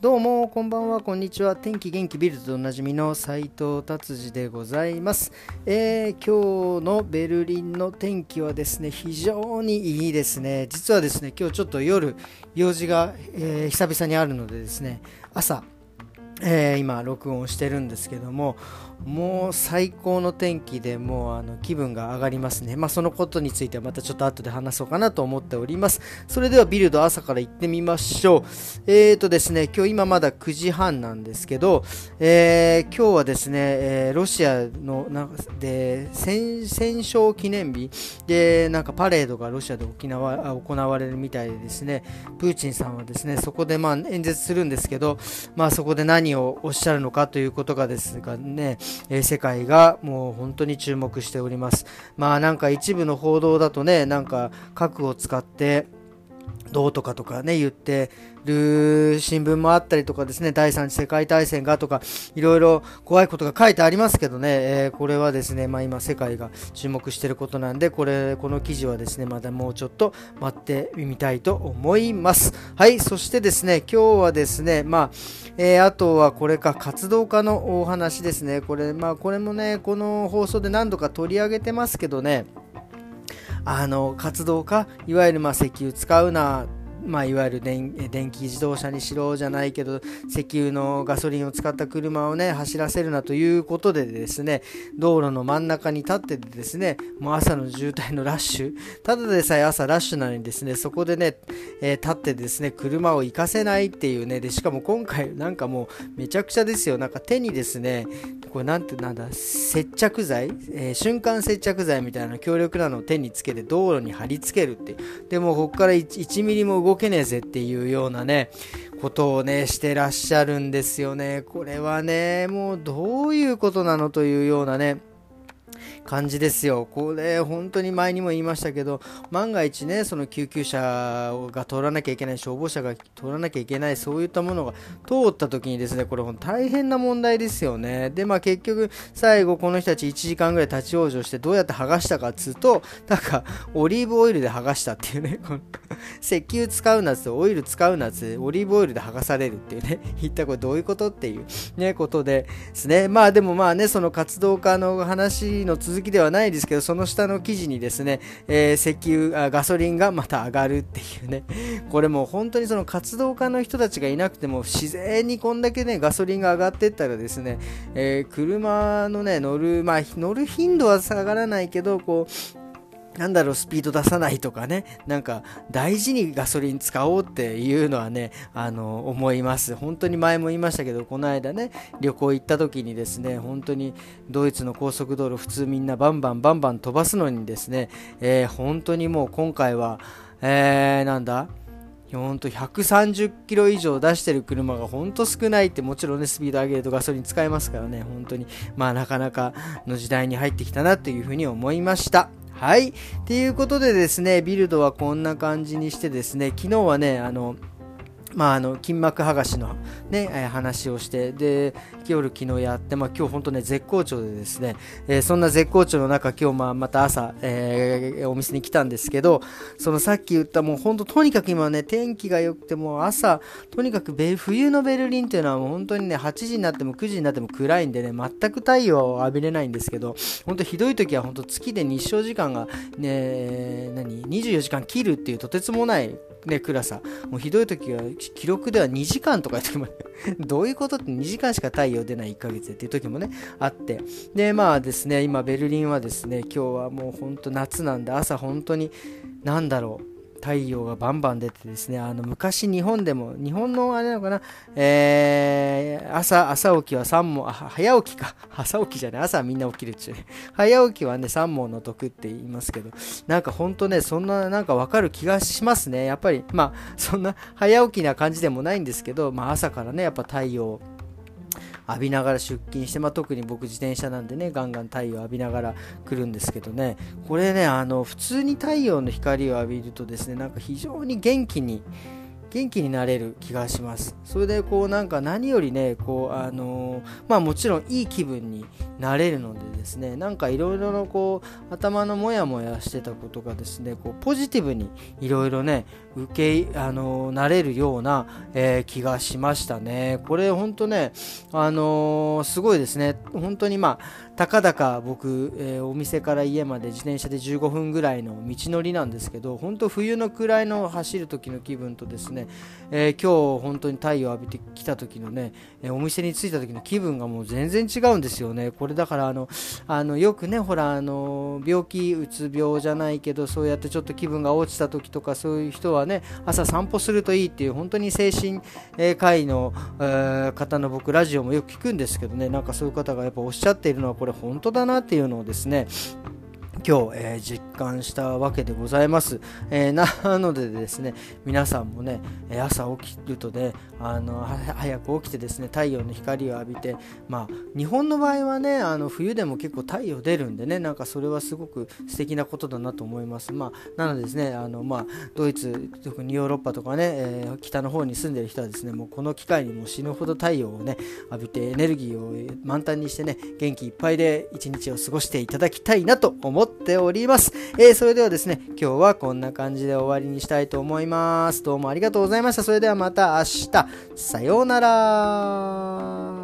どうもこんばんはこんにちは。天気元気ビルドおなじみの斉藤達治でございます、えー、今日のベルリンの天気はですね非常にいいですね。実はですね今日ちょっと夜用事が、えー、久々にあるのでですね朝えー、今録音してるんですけどももう最高の天気でもうあの気分が上がりますね。まあ、そのことについてはまたちょっと後で話そうかなと思っております。それではビルド朝から行ってみましょう。えーとですね、今日今まだ9時半なんですけど、えー、今日はですね、えー、ロシアのなで戦勝記念日でなんかパレードがロシアで沖縄行われるみたいでですね、プーチンさんはですね、そこでまあ演説するんですけど、まあそこで何をおっしゃるのかということがですがね、え世界がもう本当に注目しております。まあなんか一部の報道だとね、なんか核を使ってどうとかとかね、言ってる新聞もあったりとかですね、第三次世界大戦がとか、いろいろ怖いことが書いてありますけどね、えー、これはですね、まあ今世界が注目していることなんで、これ、この記事はですね、まだもうちょっと待ってみたいと思います。はい、そしてですね、今日はですね、まあ、えー、あとはこれか、活動家のお話ですね、これ、まあこれもね、この放送で何度か取り上げてますけどね、あの活動家いわゆるま石油使うなまあ、いわゆる電気自動車にしろじゃないけど石油のガソリンを使った車をね走らせるなということでですね道路の真ん中に立っててですねもう朝の渋滞のラッシュ。ただでさえ朝ラッシュなのにですねそこでね、えー、立ってですね車を行かせないっていうねでしかも今回なんかもうめちゃくちゃですよ。なんか手にですねこれなんてなんだ接着剤、えー、瞬間接着剤みたいな強力なのを手につけて道路に貼り付けるってでもここから 1, 1ミリも動動けねえぜっていうようなね、ことをね、してらっしゃるんですよね。これはね、もうどういうことなのというようなね、感じですよ。これ、本当に前にも言いましたけど、万が一ね、その救急車が通らなきゃいけない、消防車が通らなきゃいけない、そういったものが通った時にですね、これ大変な問題ですよね。で、まあ結局、最後この人たち1時間ぐらい立ち往生してどうやって剥がしたかっつうと、なんか、オリーブオイルで剥がしたっていうね、この石油使うなつオイル使うなつオリーブオイルで剥がされるっていうね、一体これどういうことっていうね、ことですね。まあでもまあね、その活動家の話の続きではないですけど、その下の記事にですね、えー、石油あ、ガソリンがまた上がるっていうね、これもう本当にその活動家の人たちがいなくても、自然にこんだけね、ガソリンが上がってったらですね、えー、車のね、乗る、まあ、乗る頻度は下がらないけど、こう、なんだろう、スピード出さないとかね、なんか大事にガソリン使おうっていうのはね、あの、思います。本当に前も言いましたけど、この間ね、旅行行った時にですね、本当にドイツの高速道路、普通みんなバンバンバンバン飛ばすのにですね、えー、本当にもう今回は、えー、なんだ、ほんと130キロ以上出してる車がほんと少ないってもちろんねスピード上げるとガソリン使えますからね本当に。まあなかなかの時代に入ってきたなというふうに思いました。はい。ということでですね、ビルドはこんな感じにしてですね、昨日はね、あの、まあ、あの筋膜剥がしの、ね、話をしてで夜昨日やって、まあ、今日本当ね絶好調でですね、えー、そんな絶好調の中今日まあまた朝、えー、お店に来たんですけどそのさっき言ったもう本当とにかく今ね天気が良くても朝とにかく冬のベルリンっていうのはもう本当にね8時になっても9時になっても暗いんでね全く太陽を浴びれないんですけど本当ひどい時は本当月で日照時間がね何？24時間切るっていうとてつもないね、暗さ。もうひどい時は、記録では2時間とかいう時もどういうこと？って2時間しか太陽出ない1ヶ月っていう時もね、あって。で、まあですね、今ベルリンはですね、今日はもうほんと夏なんで、朝本当に、なんだろう、太陽がバンバン出てですね、あの昔日本でも、日本のあれなのかな、えー、朝、朝起きは3問、早起きか。朝起きじゃない、朝みんな起きるっちゅう。早起きはね、3問の得って言いますけど、なんか本当ね、そんななんかわかる気がしますね。やっぱり、まあ、そんな早起きな感じでもないんですけど、まあ朝からね、やっぱ太陽、浴びながら出勤して、まあ、特に僕自転車なんでねガンガン太陽浴びながら来るんですけどね。これねあの普通に太陽の光を浴びるとですねなんか非常に元気に元気になれる気がします。それでこうなんか何よりねこうあのー、まあもちろんいい気分になれるのでですねなんかいろいろのこう頭のモヤモヤしてたことがですねこうポジティブにいろいろね受けあのなれるような、えー、気がしましたね。これ本当ねあのー、すごいですね。本当にまあたかだか僕、えー、お店から家まで自転車で15分ぐらいの道のりなんですけど本当冬のくらいの走る時の気分とですね、え今日本当に太陽浴びてきた時のね、えお店に着いた時の気分がもう全然違うんですよね。これだからあのあのよくねほらあの病気うつ病じゃないけどそうやってちょっと気分が落ちた時とかそういう人はね朝散歩するといいっていう本当に精神科医の、えー、方の僕ラジオもよく聞くんですけどねなんかそういう方がやっぱおっしゃっているのはこれ本当だなっていうのをですね今日、えー、実感したわけでございます、えー、なのでですね皆さんもね朝起きるとねあの早く起きてですね太陽の光を浴びてまあ日本の場合はねあの冬でも結構太陽出るんでねなんかそれはすごく素敵なことだなと思います。まあなのでですねあのまあドイツ特にヨーロッパとかね、えー、北の方に住んでる人はですねもうこの機会にも死ぬほど太陽をね浴びてエネルギーを満タンにしてね元気いっぱいで一日を過ごしていただきたいなと思ってっております。えー、それではですね、今日はこんな感じで終わりにしたいと思います。どうもありがとうございました。それではまた明日。さようなら。